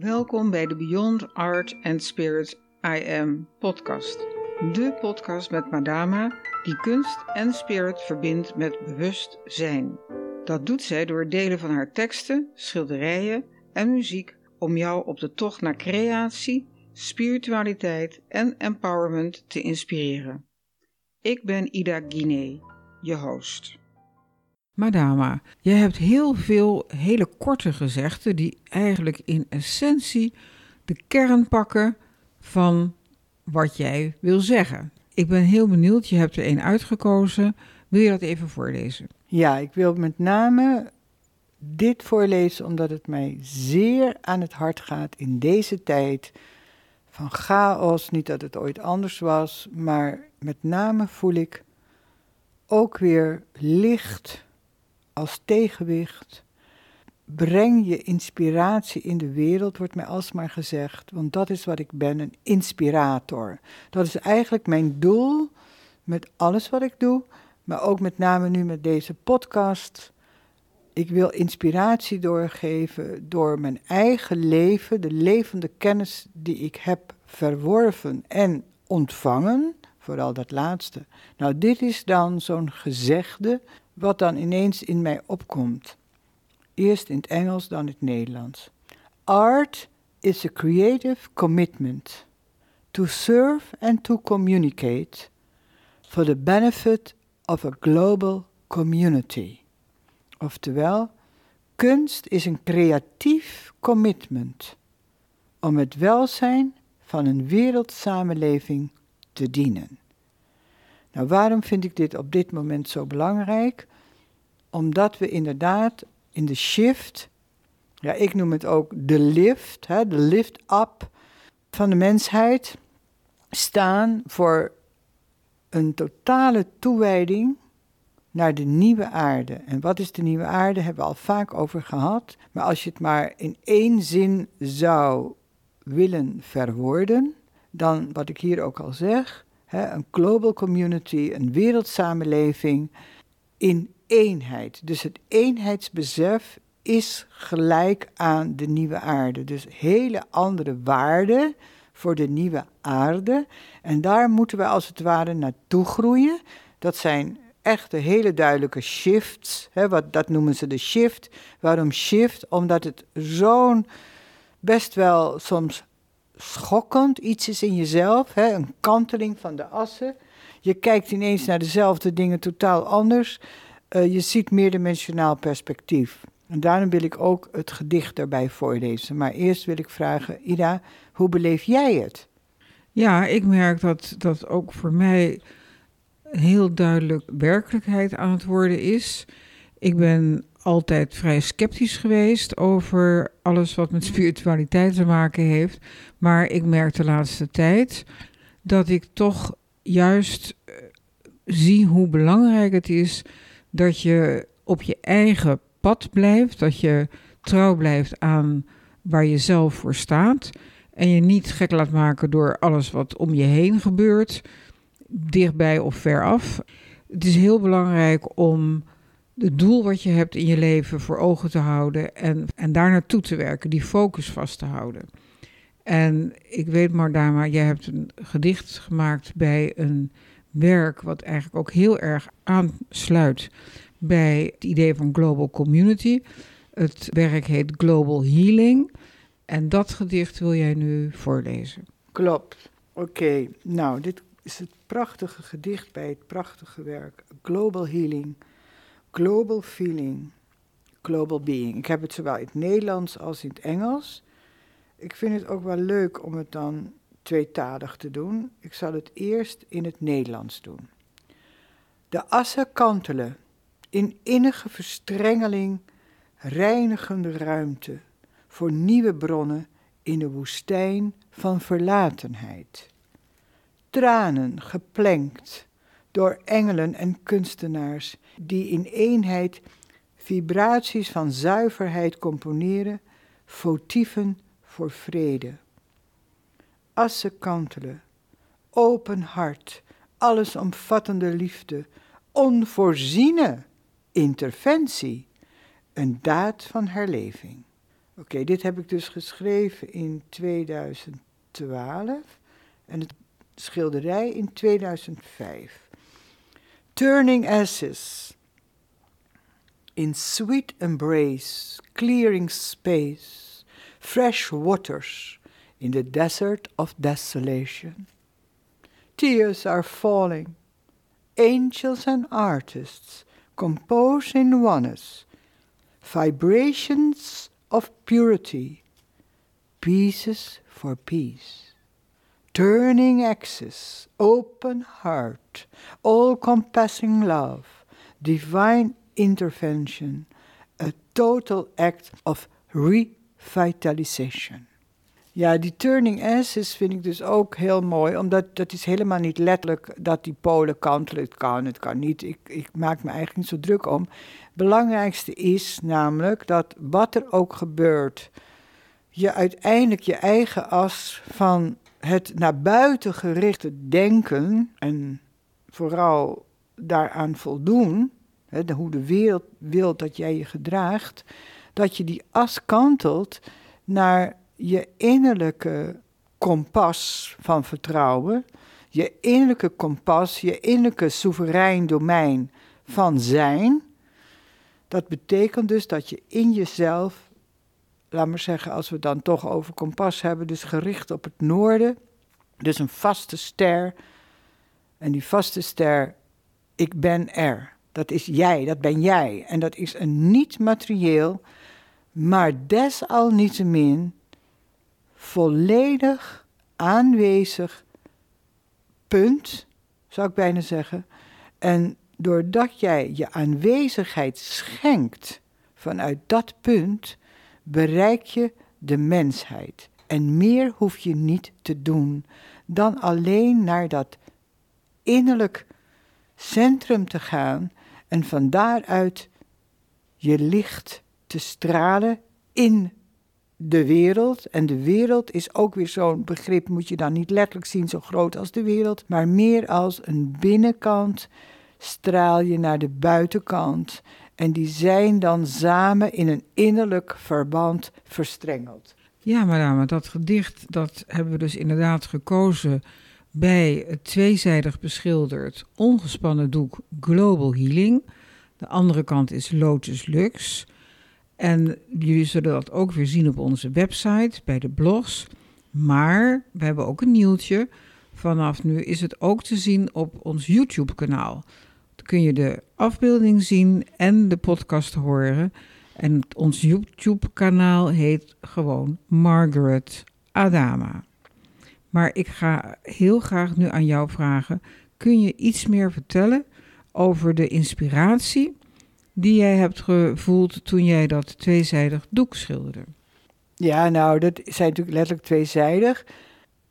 Welkom bij de Beyond Art and Spirit I Am podcast. De podcast met Madama die kunst en spirit verbindt met bewustzijn. Dat doet zij door het delen van haar teksten, schilderijen en muziek om jou op de tocht naar creatie, spiritualiteit en empowerment te inspireren. Ik ben Ida Guinee, je host. Madama, je hebt heel veel hele korte gezegden die eigenlijk in essentie de kern pakken van wat jij wil zeggen. Ik ben heel benieuwd, je hebt er één uitgekozen. Wil je dat even voorlezen? Ja, ik wil met name dit voorlezen omdat het mij zeer aan het hart gaat in deze tijd van chaos. Niet dat het ooit anders was, maar met name voel ik ook weer licht als tegenwicht. Breng je inspiratie in de wereld, wordt mij alsmaar gezegd, want dat is wat ik ben, een inspirator. Dat is eigenlijk mijn doel met alles wat ik doe, maar ook met name nu met deze podcast. Ik wil inspiratie doorgeven door mijn eigen leven, de levende kennis die ik heb verworven en ontvangen, vooral dat laatste. Nou, dit is dan zo'n gezegde wat dan ineens in mij opkomt. Eerst in het Engels, dan in het Nederlands. Art is a creative commitment to serve and to communicate for the benefit of a global community. Oftewel, kunst is een creatief commitment om het welzijn van een wereldsamenleving te dienen. Nou, waarom vind ik dit op dit moment zo belangrijk? Omdat we inderdaad in de shift, ja, ik noem het ook de lift, hè, de lift-up van de mensheid, staan voor een totale toewijding naar de nieuwe aarde. En wat is de nieuwe aarde? Hebben we al vaak over gehad. Maar als je het maar in één zin zou willen verwoorden, dan wat ik hier ook al zeg, een global community, een wereldsamenleving in eenheid. Dus het eenheidsbesef is gelijk aan de nieuwe aarde. Dus hele andere waarden voor de nieuwe aarde. En daar moeten we als het ware naartoe groeien. Dat zijn echte hele duidelijke shifts. Hè, wat, dat noemen ze de shift. Waarom shift? Omdat het zo'n best wel soms schokkend iets is in jezelf. Hè, een kanteling van de assen. Je kijkt ineens naar dezelfde dingen totaal anders. Uh, je ziet meerdimensionaal perspectief. En daarom wil ik ook het gedicht erbij voorlezen. Maar eerst wil ik vragen, Ida, hoe beleef jij het? Ja, ik merk dat dat ook voor mij heel duidelijk werkelijkheid aan het worden is. Ik ben altijd vrij sceptisch geweest over alles wat met spiritualiteit te maken heeft. Maar ik merk de laatste tijd dat ik toch juist uh, zie hoe belangrijk het is dat je op je eigen pad blijft, dat je trouw blijft aan waar je zelf voor staat en je niet gek laat maken door alles wat om je heen gebeurt, dichtbij of ver af. Het is heel belangrijk om het doel wat je hebt in je leven voor ogen te houden en, en daar naartoe te werken, die focus vast te houden. En ik weet, Mardama, jij hebt een gedicht gemaakt bij een werk wat eigenlijk ook heel erg aansluit bij het idee van global community. Het werk heet Global Healing. En dat gedicht wil jij nu voorlezen. Klopt. Oké, nou, dit is het prachtige gedicht bij het prachtige werk Global Healing, Global Feeling, Global Being. Ik heb het zowel in het Nederlands als in het Engels. Ik vind het ook wel leuk om het dan tweetalig te doen. Ik zal het eerst in het Nederlands doen. De assen kantelen in innige verstrengeling, reinigende ruimte voor nieuwe bronnen in de woestijn van verlatenheid. Tranen geplenkt door engelen en kunstenaars die in eenheid vibraties van zuiverheid componeren, fotieven voor vrede assen kantelen, open hart, allesomvattende liefde, onvoorziene interventie, een daad van herleving. Oké, dit heb ik dus geschreven in 2012 en het schilderij in 2005. Turning ashes in sweet embrace, clearing space, fresh waters in the desert of desolation. Tears are falling. Angels and artists compose in oneness vibrations of purity, pieces for peace. Turning axis, open heart, all compassing love, divine intervention, a total act of revitalization. Ja, die turning asses vind ik dus ook heel mooi, omdat dat is helemaal niet letterlijk dat die polen kantelen. Het kan, het kan niet. Ik, ik maak me eigenlijk niet zo druk om. Het belangrijkste is namelijk dat wat er ook gebeurt, je uiteindelijk je eigen as van het naar buiten gerichte denken en vooral daaraan voldoen, hè, hoe de wereld wil dat jij je gedraagt, dat je die as kantelt naar je innerlijke kompas van vertrouwen, je innerlijke kompas, je innerlijke soeverein domein van zijn. Dat betekent dus dat je in jezelf, laat maar zeggen, als we het dan toch over kompas hebben, dus gericht op het noorden, dus een vaste ster. En die vaste ster, ik ben er. Dat is jij, dat ben jij. En dat is een niet materieel, maar desalniettemin volledig aanwezig punt, zou ik bijna zeggen. En doordat jij je aanwezigheid schenkt vanuit dat punt, bereik je de mensheid. En meer hoef je niet te doen dan alleen naar dat innerlijk centrum te gaan en van daaruit je licht te stralen in de wereld. En de wereld is ook weer zo'n begrip, moet je dan niet letterlijk zien zo groot als de wereld, maar meer als een binnenkant straal je naar de buitenkant. En die zijn dan samen in een innerlijk verband verstrengeld. Ja, madame, dat gedicht dat hebben we dus inderdaad gekozen bij het tweezijdig beschilderd ongespannen doek Global Healing. De andere kant is Lotus Lux. En jullie zullen dat ook weer zien op onze website, bij de blogs. Maar we hebben ook een nieuwtje. Vanaf nu is het ook te zien op ons YouTube-kanaal. Kun je de afbeelding zien en de podcast horen. En ons YouTube-kanaal heet gewoon Margaret Adama. Maar ik ga heel graag nu aan jou vragen: kun je iets meer vertellen over de inspiratie die jij hebt gevoeld toen jij dat tweezijdig doek schilderde? Ja, nou, dat zijn natuurlijk letterlijk tweezijdig.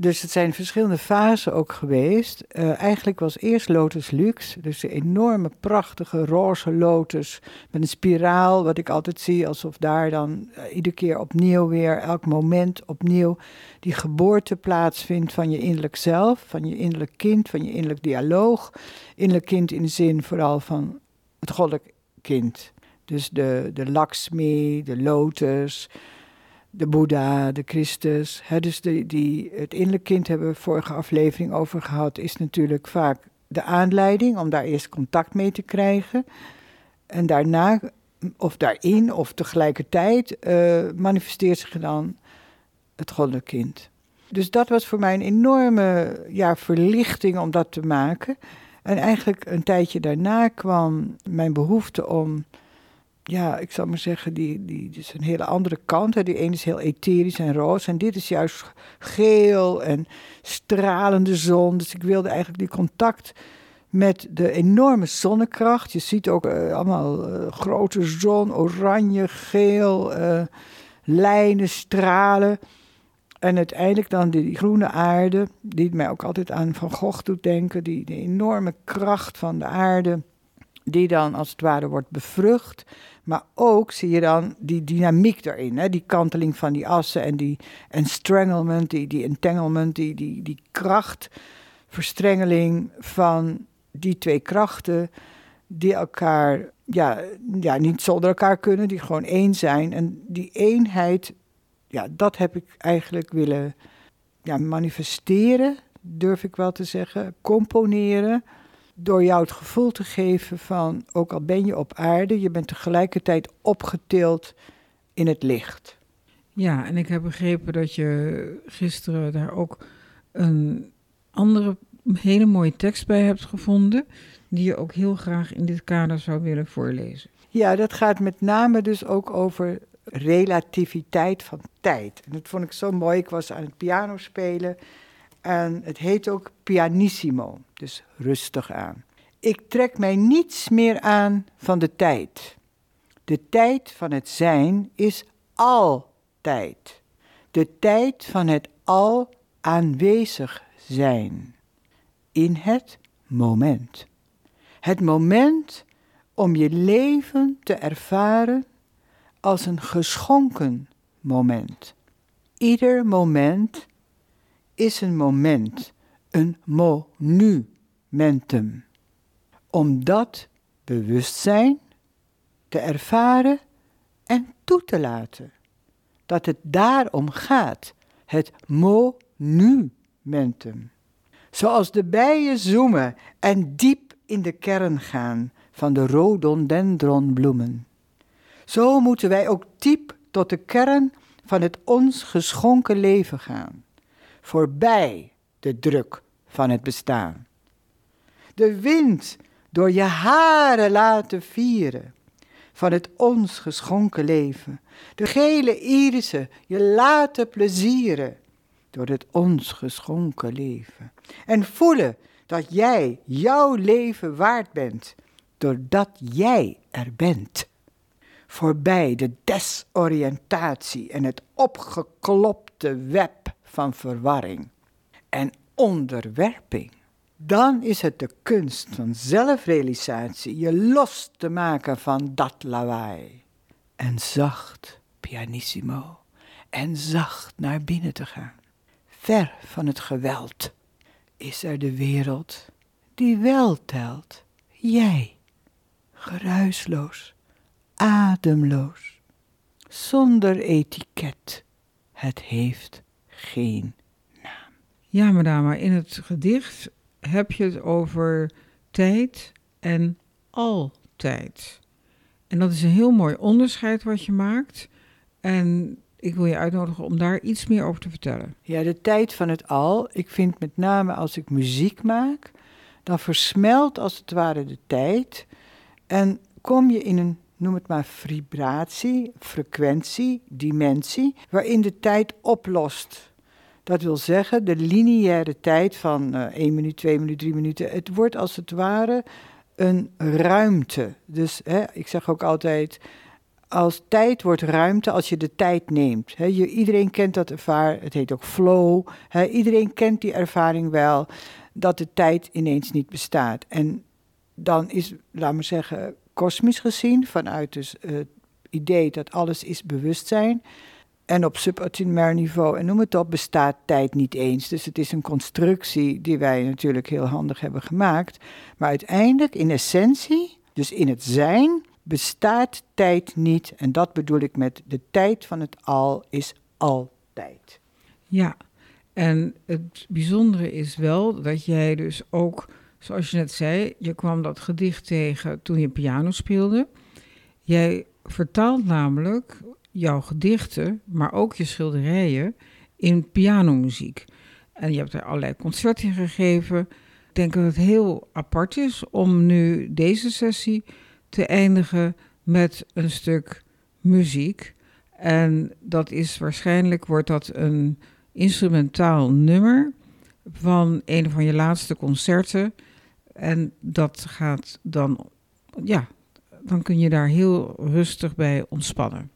Dus het zijn verschillende fasen ook geweest. Uh, eigenlijk was eerst Lotus Lux, dus de enorme prachtige roze lotus met een spiraal, wat ik altijd zie alsof daar dan uh, iedere keer opnieuw weer, elk moment opnieuw, die geboorte plaatsvindt van je innerlijk zelf, van je innerlijk kind, van je innerlijk dialoog. Innerlijk kind in de zin vooral van het goddelijk kind. Dus de, de Lakshmi, de lotus, de Boeddha, de Christus. Hè, dus de, die, het innerlijk kind hebben we vorige aflevering over gehad, is natuurlijk vaak de aanleiding om daar eerst contact mee te krijgen. En daarna, of daarin, of tegelijkertijd, uh, manifesteert zich dan het goddelijk kind. Dus dat was voor mij een enorme ja, verlichting om dat te maken. En eigenlijk een tijdje daarna kwam mijn behoefte om, ja, ik zal maar zeggen, die, die, is een hele andere kant. Hè. Die ene is heel etherisch en roze en dit is juist geel en stralende zon. Dus ik wilde eigenlijk die contact met de enorme zonnekracht. Je ziet ook uh, allemaal uh, grote zon, oranje, geel, uh, lijnen, stralen. En uiteindelijk dan die, groene aarde, die mij ook altijd aan Van Gogh doet denken, die, die enorme kracht van de aarde, die dan als het ware wordt bevrucht. Maar ook zie je dan die dynamiek erin, hè? die kanteling van die assen en die stranglement, die, die entanglement, die, die, die krachtverstrengeling van die twee krachten die elkaar ja, ja, niet zonder elkaar kunnen, die gewoon één zijn. En die eenheid, ja, dat heb ik eigenlijk willen ja, manifesteren, durf ik wel te zeggen, componeren. Door jou het gevoel te geven van, ook al ben je op aarde, je bent tegelijkertijd opgetild in het licht. Ja, en ik heb begrepen dat je gisteren daar ook een andere hele mooie tekst bij hebt gevonden, die je ook heel graag in dit kader zou willen voorlezen. Ja, dat gaat met name dus ook over relativiteit van tijd. En dat vond ik zo mooi. Ik was aan het piano spelen en het heet ook pianissimo, dus rustig aan. Ik trek mij niets meer aan van de tijd. De tijd van het zijn is altijd. De tijd van het al aanwezig zijn. In het moment. Het moment om je leven te ervaren als een geschonken moment. Ieder moment is een moment, een monumentum. Om dat bewustzijn te ervaren en toe te laten. Dat het daarom gaat, het monumentum. Zoals de bijen zoemen en diep in de kern gaan van de rhododendronbloemen. Zo moeten wij ook diep tot de kern van het ons geschonken leven gaan, voorbij de druk van het bestaan. De wind door je haren laten vieren van het ons geschonken leven. De gele irissen je laten plezieren door het ons geschonken leven. En voelen dat jij jouw leven waard bent, doordat jij er bent. Voorbij de desoriëntatie en het opgeklopte web van verwarring en onderwerping. Dan is het de kunst van zelfrealisatie je los te maken van dat lawaai. En zacht, pianissimo, en zacht naar binnen te gaan. Ver van het geweld is er de wereld die wel telt. Jij, geruisloos, ademloos, zonder etiket. Het heeft geen naam. Ja, madame, in het gedicht heb je het over tijd en altijd. En dat is een heel mooi onderscheid wat je maakt. En ik wil je uitnodigen om daar iets meer over te vertellen. Ja, de tijd van het al. Ik vind met name als ik muziek maak, dan versmelt als het ware de tijd. En kom je in een, noem het maar, vibratie, frequentie, dimensie, waarin de tijd oplost. Dat wil zeggen, de lineaire tijd van uh, 1 minuut, 2 minuten, 3 minuten. Het wordt als het ware een ruimte. Dus hè, ik zeg ook altijd, als tijd wordt ruimte als je de tijd neemt. Iedereen kent dat ervaring, het heet ook flow. Iedereen kent die ervaring wel, dat de tijd ineens niet bestaat. En dan is, laat maar zeggen, kosmisch gezien, vanuit dus het idee dat alles is bewustzijn. En op subatomair niveau, en noem het op, bestaat tijd niet eens. Dus het is een constructie die wij natuurlijk heel handig hebben gemaakt. Maar uiteindelijk, in essentie, dus in het zijn, bestaat tijd niet. En dat bedoel ik met de tijd van het al is altijd. Ja, en het bijzondere is wel dat jij dus ook, zoals je net zei, je kwam dat gedicht tegen toen je piano speelde. Jij vertaalt namelijk jouw gedichten, maar ook je schilderijen in pianomuziek. En je hebt er allerlei concerten gegeven. Ik denk dat het heel apart is om nu deze sessie te eindigen met een stuk muziek. En dat is waarschijnlijk wordt dat een instrumentaal nummer van een van je laatste concerten. En dat gaat dan, ja, dan kun je daar heel rustig bij ontspannen.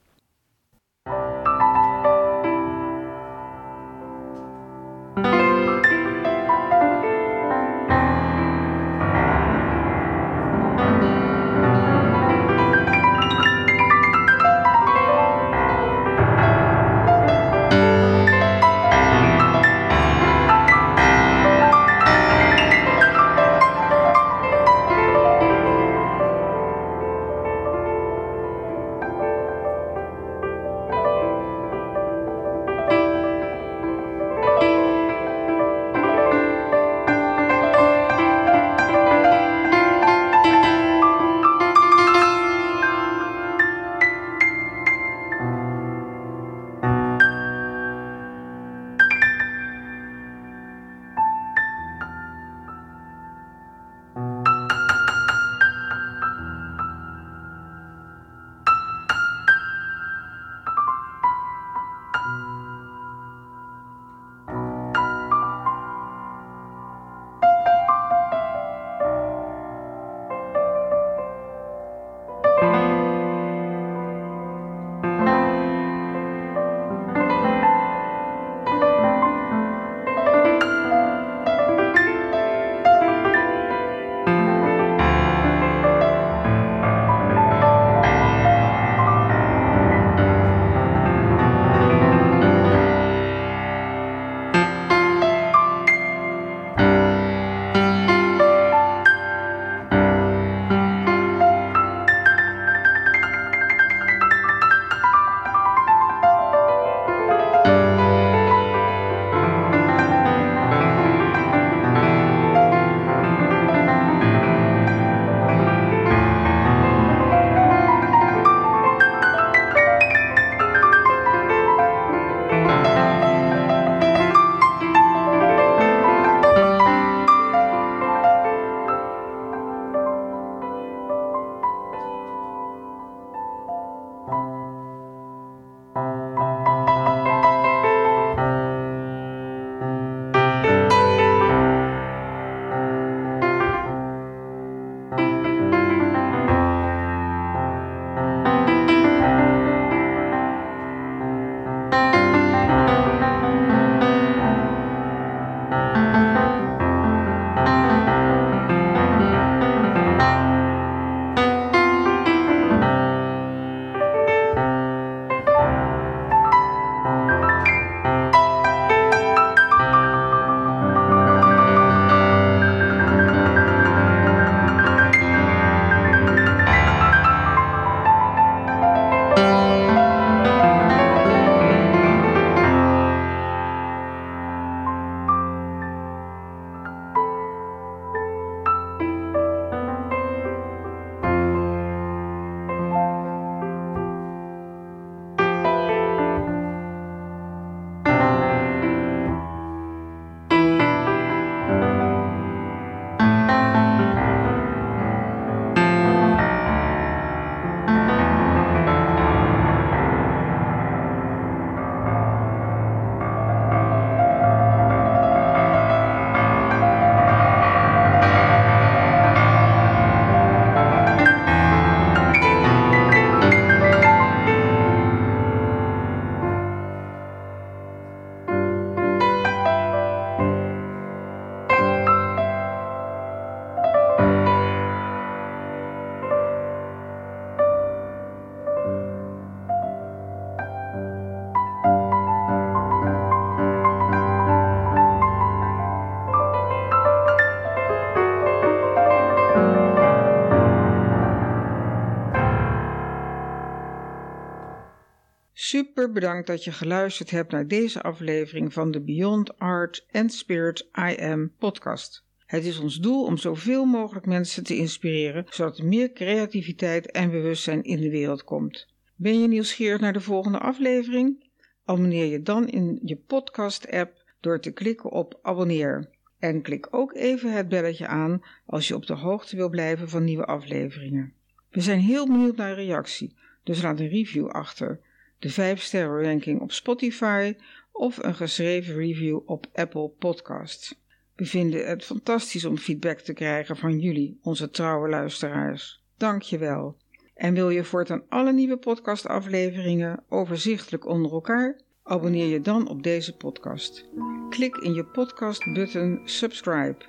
Bedankt dat je geluisterd hebt naar deze aflevering van de Beyond Art and Spirit I Am podcast. Het is ons doel om zoveel mogelijk mensen te inspireren, zodat er meer creativiteit en bewustzijn in de wereld komt. Ben je nieuwsgierig naar de volgende aflevering? Abonneer je dan in je podcast-app door te klikken op abonneer. En klik ook even het belletje aan als je op de hoogte wil blijven van nieuwe afleveringen. We zijn heel benieuwd naar een reactie, dus laat een review achter, de 5 sterren ranking op Spotify of een geschreven review op Apple Podcasts. We vinden het fantastisch om feedback te krijgen van jullie, onze trouwe luisteraars. Dank je wel. En wil je voortaan alle nieuwe podcastafleveringen overzichtelijk onder elkaar? Abonneer je dan op deze podcast. Klik in je podcast-button subscribe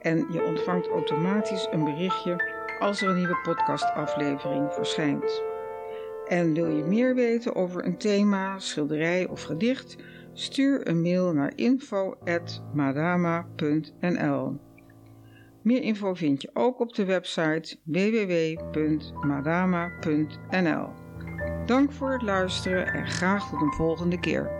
en je ontvangt automatisch een berichtje als er een nieuwe podcastaflevering verschijnt. En wil je meer weten over een thema, schilderij of gedicht? Stuur een mail naar info@madama.nl. Meer info vind je ook op de website www.madama.nl. Dank voor het luisteren en graag tot een volgende keer.